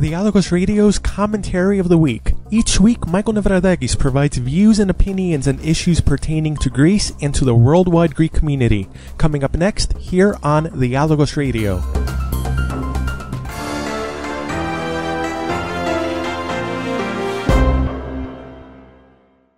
Dialogos Radio's Commentary of the Week. Each week, Michael Nevradakis provides views and opinions on issues pertaining to Greece and to the worldwide Greek community. Coming up next, here on Dialogos Radio.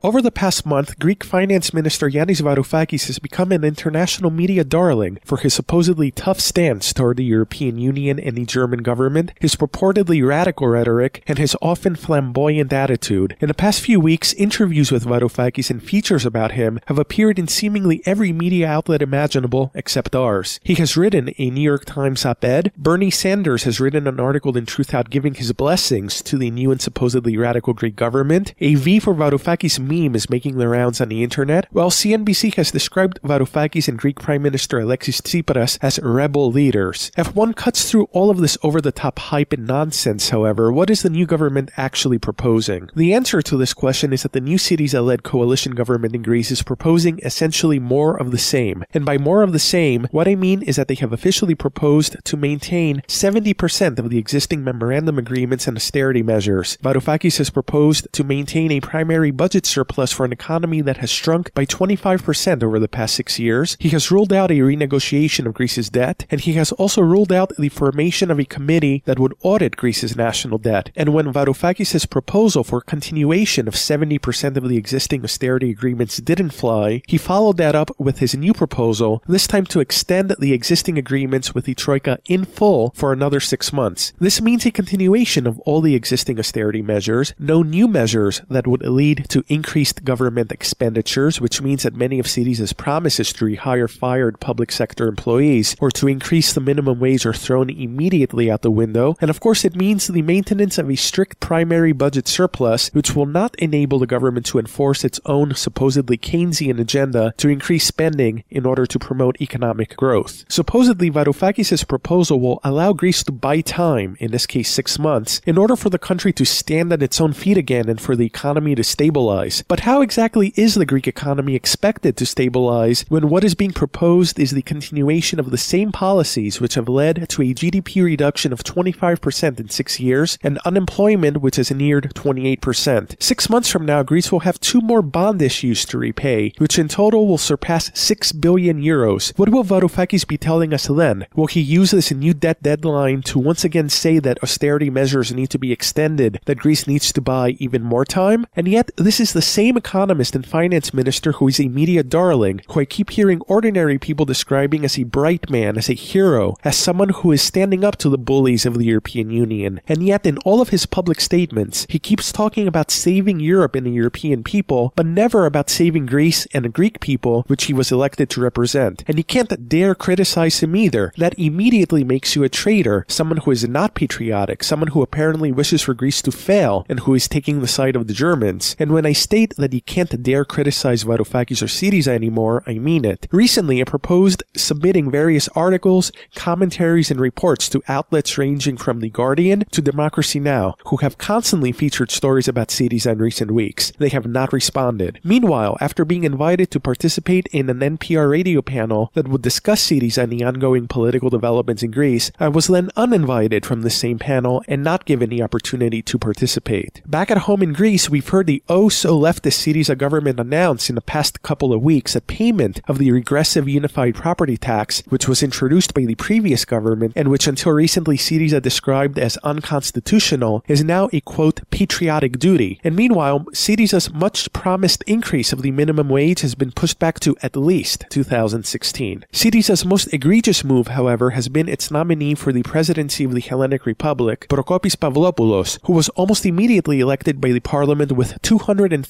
Over the past month, Greek Finance Minister Yanis Varoufakis has become an international media darling for his supposedly tough stance toward the European Union and the German government, his purportedly radical rhetoric, and his often flamboyant attitude. In the past few weeks, interviews with Varoufakis and features about him have appeared in seemingly every media outlet imaginable except ours. He has written a New York Times op-ed. Bernie Sanders has written an article in Truthout giving his blessings to the new and supposedly radical Greek government. A V for Varoufakis meme is making the rounds on the internet, while CNBC has described Varoufakis and Greek Prime Minister Alexis Tsipras as rebel leaders. If one cuts through all of this over-the-top hype and nonsense, however, what is the new government actually proposing? The answer to this question is that the new Syriza-led coalition government in Greece is proposing essentially more of the same. And by more of the same, what I mean is that they have officially proposed to maintain 70% of the existing memorandum agreements and austerity measures. Varoufakis has proposed to maintain a primary budget surplus for an economy that has shrunk by 25% over the past six years. He has ruled out a renegotiation of Greece's debt, and he has also ruled out the formation of a committee that would audit Greece's national debt. And when Varoufakis' proposal for continuation of 70% of the existing austerity agreements didn't fly, he followed that up with his new proposal, this time to extend the existing agreements with the Troika in full for another six months. This means a continuation of all the existing austerity measures, no new measures that would lead to increased government expenditures, which means that many of Syriza's promises to rehire fired public sector employees or to increase the minimum wage are thrown immediately out the window. And of course, it means the maintenance of a strict primary budget surplus, which will not enable the government to enforce its own supposedly Keynesian agenda to increase spending in order to promote economic growth. Supposedly, Varoufakis' proposal will allow Greece to buy time, in this case six months, in order for the country to stand on its own feet again and for the economy to stabilize. But how exactly is the Greek economy expected to stabilize when what is being proposed is the continuation of the same policies which have led to a GDP reduction of 25% in six years and unemployment which has neared 28%? Six months from now, Greece will have two more bond issues to repay, which in total will surpass 6 billion euros. What will Varoufakis be telling us then? Will he use this new debt deadline to once again say that austerity measures need to be extended, that Greece needs to buy even more time? And yet, this is the same economist and finance minister who is a media darling, who I keep hearing ordinary people describing as a bright man, as a hero, as someone who is standing up to the bullies of the European Union. And yet, in all of his public statements, he keeps talking about saving Europe and the European people, but never about saving Greece and the Greek people, which he was elected to represent. And you can't dare criticize him either. That immediately makes you a traitor, someone who is not patriotic, someone who apparently wishes for Greece to fail, and who is taking the side of the Germans. And when I state that you can't dare criticize Varoufakis or Syriza anymore, I mean it. Recently, I proposed submitting various articles, commentaries, and reports to outlets ranging from The Guardian to Democracy Now!, who have constantly featured stories about Syriza in recent weeks. They have not responded. Meanwhile, after being invited to participate in an NPR radio panel that would discuss Syriza and the ongoing political developments in Greece, I was then uninvited from the same panel and not given the opportunity to participate. Back at home in Greece, we've heard the oh so leftist Syriza government announced in the past couple of weeks a payment of the regressive unified property tax, which was introduced by the previous government and which until recently Syriza described as unconstitutional, is now a quote patriotic duty. And meanwhile, Syriza's much promised increase of the minimum wage has been pushed back to at least 2016. Syriza's most egregious move, however, has been its nominee for the presidency of the Hellenic Republic, Prokopis Pavlopoulos, who was almost immediately elected by the parliament with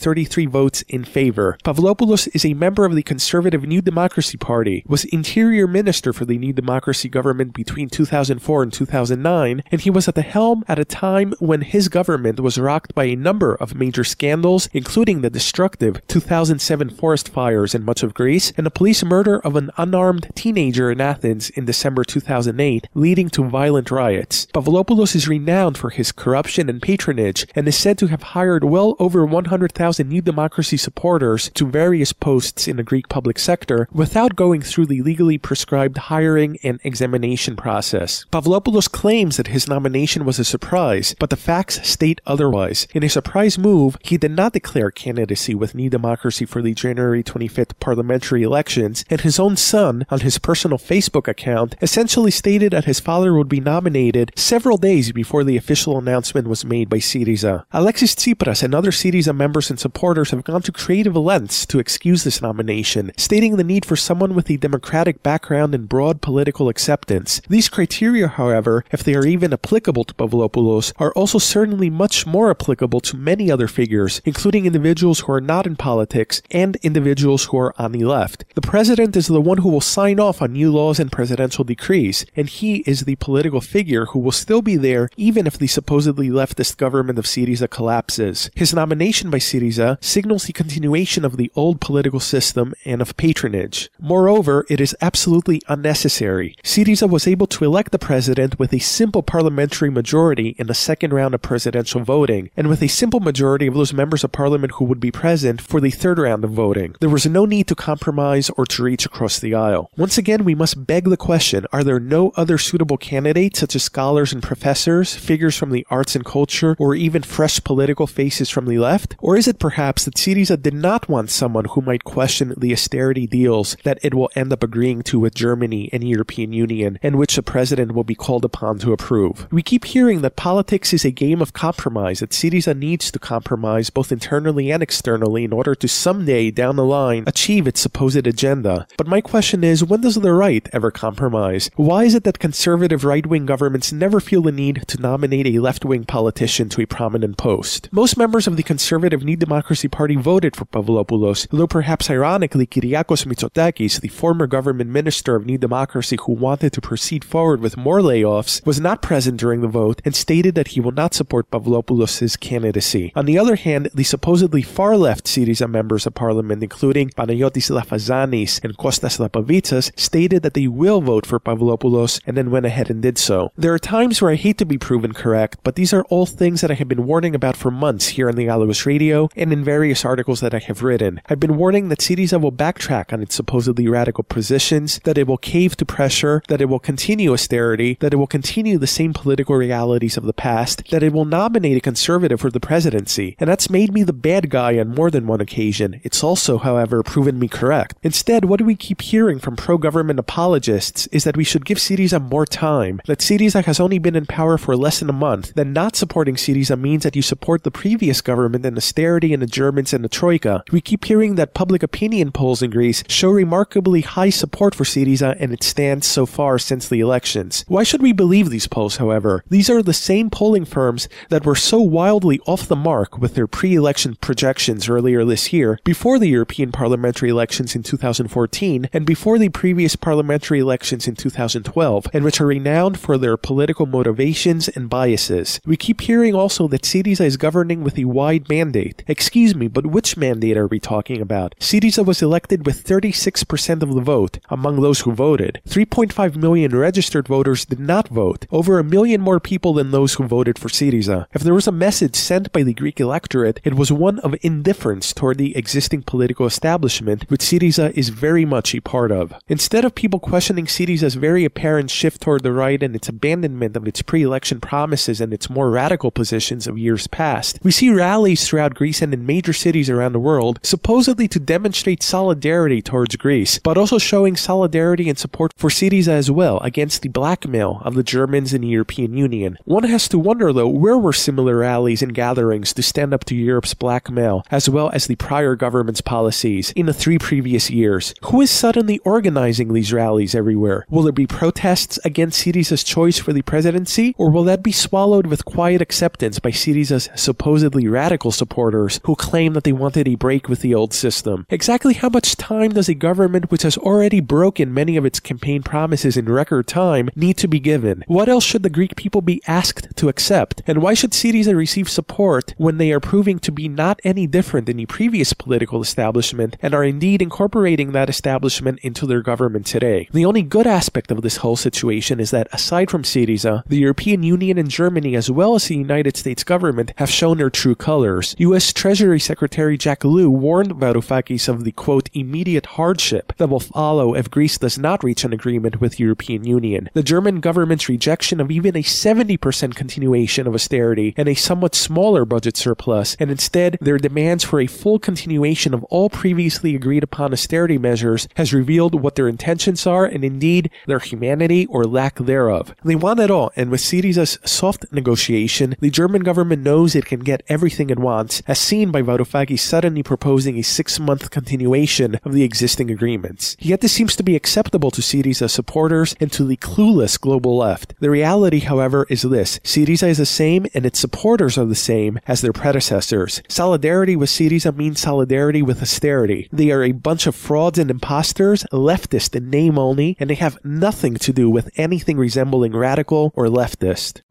233 votes in favor. Pavlopoulos is a member of the conservative New Democracy Party, was interior minister for the New Democracy government between 2004 and 2009, and he was at the helm at a time when his government was rocked by a number of major scandals, including the destructive 2007 forest fires in much of Greece and the police murder of an unarmed teenager in Athens in December 2008, leading to violent riots. Pavlopoulos is renowned for his corruption and patronage and is said to have hired well over 100,000 2,000 New Democracy supporters to various posts in the Greek public sector without going through the legally prescribed hiring and examination process. Pavlopoulos claims that his nomination was a surprise, but the facts state otherwise. In a surprise move, he did not declare candidacy with New Democracy for the January 25th parliamentary elections, and his own son, on his personal Facebook account, essentially stated that his father would be nominated several days before the official announcement was made by Syriza. Alexis Tsipras and other Syriza members and supporters have gone to creative lengths to excuse this nomination, stating the need for someone with a democratic background and broad political acceptance. These criteria, however, if they are even applicable to Pavlopoulos, are also certainly much more applicable to many other figures, including individuals who are not in politics and individuals who are on the left. The president is the one who will sign off on new laws and presidential decrees, and he is the political figure who will still be there even if the supposedly leftist government of Syriza collapses. His nomination by Syriza signals the continuation of the old political system and of patronage. Moreover, it is absolutely unnecessary. Syriza was able to elect the president with a simple parliamentary majority in the second round of presidential voting, and with a simple majority of those members of parliament who would be present for the third round of voting. There was no need to compromise or to reach across the aisle. Once again, we must beg the question, are there no other suitable candidates such as scholars and professors, figures from the arts and culture, or even fresh political faces from the left? Or is it perhaps that Syriza did not want someone who might question the austerity deals that it will end up agreeing to with Germany and European Union, and which the president will be called upon to approve? We keep hearing that politics is a game of compromise, that Syriza needs to compromise both internally and externally in order to someday down the line achieve its supposed agenda. But my question is, when does the right ever compromise? Why is it that conservative right-wing governments never feel the need to nominate a left-wing politician to a prominent post? Most members of the conservative New Democracy Party voted for Pavlopoulos, though perhaps ironically Kyriakos Mitsotakis, the former government minister of New Democracy who wanted to proceed forward with more layoffs, was not present during the vote and stated that he will not support Pavlopoulos' candidacy. On the other hand, the supposedly far-left Syriza members of parliament, including Panayotis Lafazanis and Kostas Lapavitsas, stated that they will vote for Pavlopoulos and then went ahead and did so. There are times where I hate to be proven correct, but these are all things that I have been warning about for months here on Dialogos Radio and in various articles that I have written. I've been warning that Syriza will backtrack on its supposedly radical positions, that it will cave to pressure, that it will continue austerity, that it will continue the same political realities of the past, that it will nominate a conservative for the presidency. And that's made me the bad guy on more than one occasion. It's also, however, proven me correct. Instead, what do we keep hearing from pro-government apologists is that we should give Syriza more time, that Syriza has only been in power for less than a month, that not supporting Syriza means that you support the previous government and austerity and the Germans and the Troika. We keep hearing that public opinion polls in Greece show remarkably high support for Syriza and its stance so far since the elections. Why should we believe these polls, however? These are the same polling firms that were so wildly off the mark with their pre-election projections earlier this year, before the European parliamentary elections in 2014, and before the previous parliamentary elections in 2012, and which are renowned for their political motivations and biases. We keep hearing also that Syriza is governing with a wide mandate. Excuse me, but which mandate are we talking about? Syriza was elected with 36% of the vote among those who voted. 3.5 million registered voters did not vote, over a million more people than those who voted for Syriza. If there was a message sent by the Greek electorate, it was one of indifference toward the existing political establishment, which Syriza is very much a part of. Instead of people questioning Syriza's very apparent shift toward the right and its abandonment of its pre-election promises and its more radical positions of years past, we see rallies throughout Greece and in major Syriza around the world, supposedly to demonstrate solidarity towards Greece, but also showing solidarity and support for cities as well against the blackmail of the Germans and the European Union. One has to wonder though, where were similar rallies and gatherings to stand up to Europe's blackmail, as well as the prior government's policies in the three previous years? Who is suddenly organizing these rallies everywhere? Will there be protests against Syriza's choice for the presidency, or will that be swallowed with quiet acceptance by Syriza's supposedly radical supporters who claim that they wanted a break with the old system? Exactly how much time does a government which has already broken many of its campaign promises in record time need to be given? What else should the Greek people be asked to accept? And why should Syriza receive support when they are proving to be not any different than the previous political establishment and are indeed incorporating that establishment into their government today? The only good aspect of this whole situation is that aside from Syriza, the European Union and Germany as well as the United States government have shown their true colors. US Treasury Secretary Jack Lew warned Varoufakis of the quote immediate hardship that will follow if Greece does not reach an agreement with European Union. The German government's rejection of even a 70% continuation of austerity and a somewhat smaller budget surplus, and instead their demands for a full continuation of all previously agreed upon austerity measures has revealed what their intentions are and indeed their humanity or lack thereof. They want it all, and with Syriza's soft negotiation, the German government knows it can get everything it wants, as seen by Varoufakis suddenly proposing a six-month continuation of the existing agreements. Yet this seems to be acceptable to Syriza's supporters and to the clueless global left. The reality, however, is this. Syriza is the same and its supporters are the same as their predecessors. Solidarity with Syriza means solidarity with austerity. They are a bunch of frauds and imposters, leftist in name only, and they have nothing to do with anything resembling radical or leftist.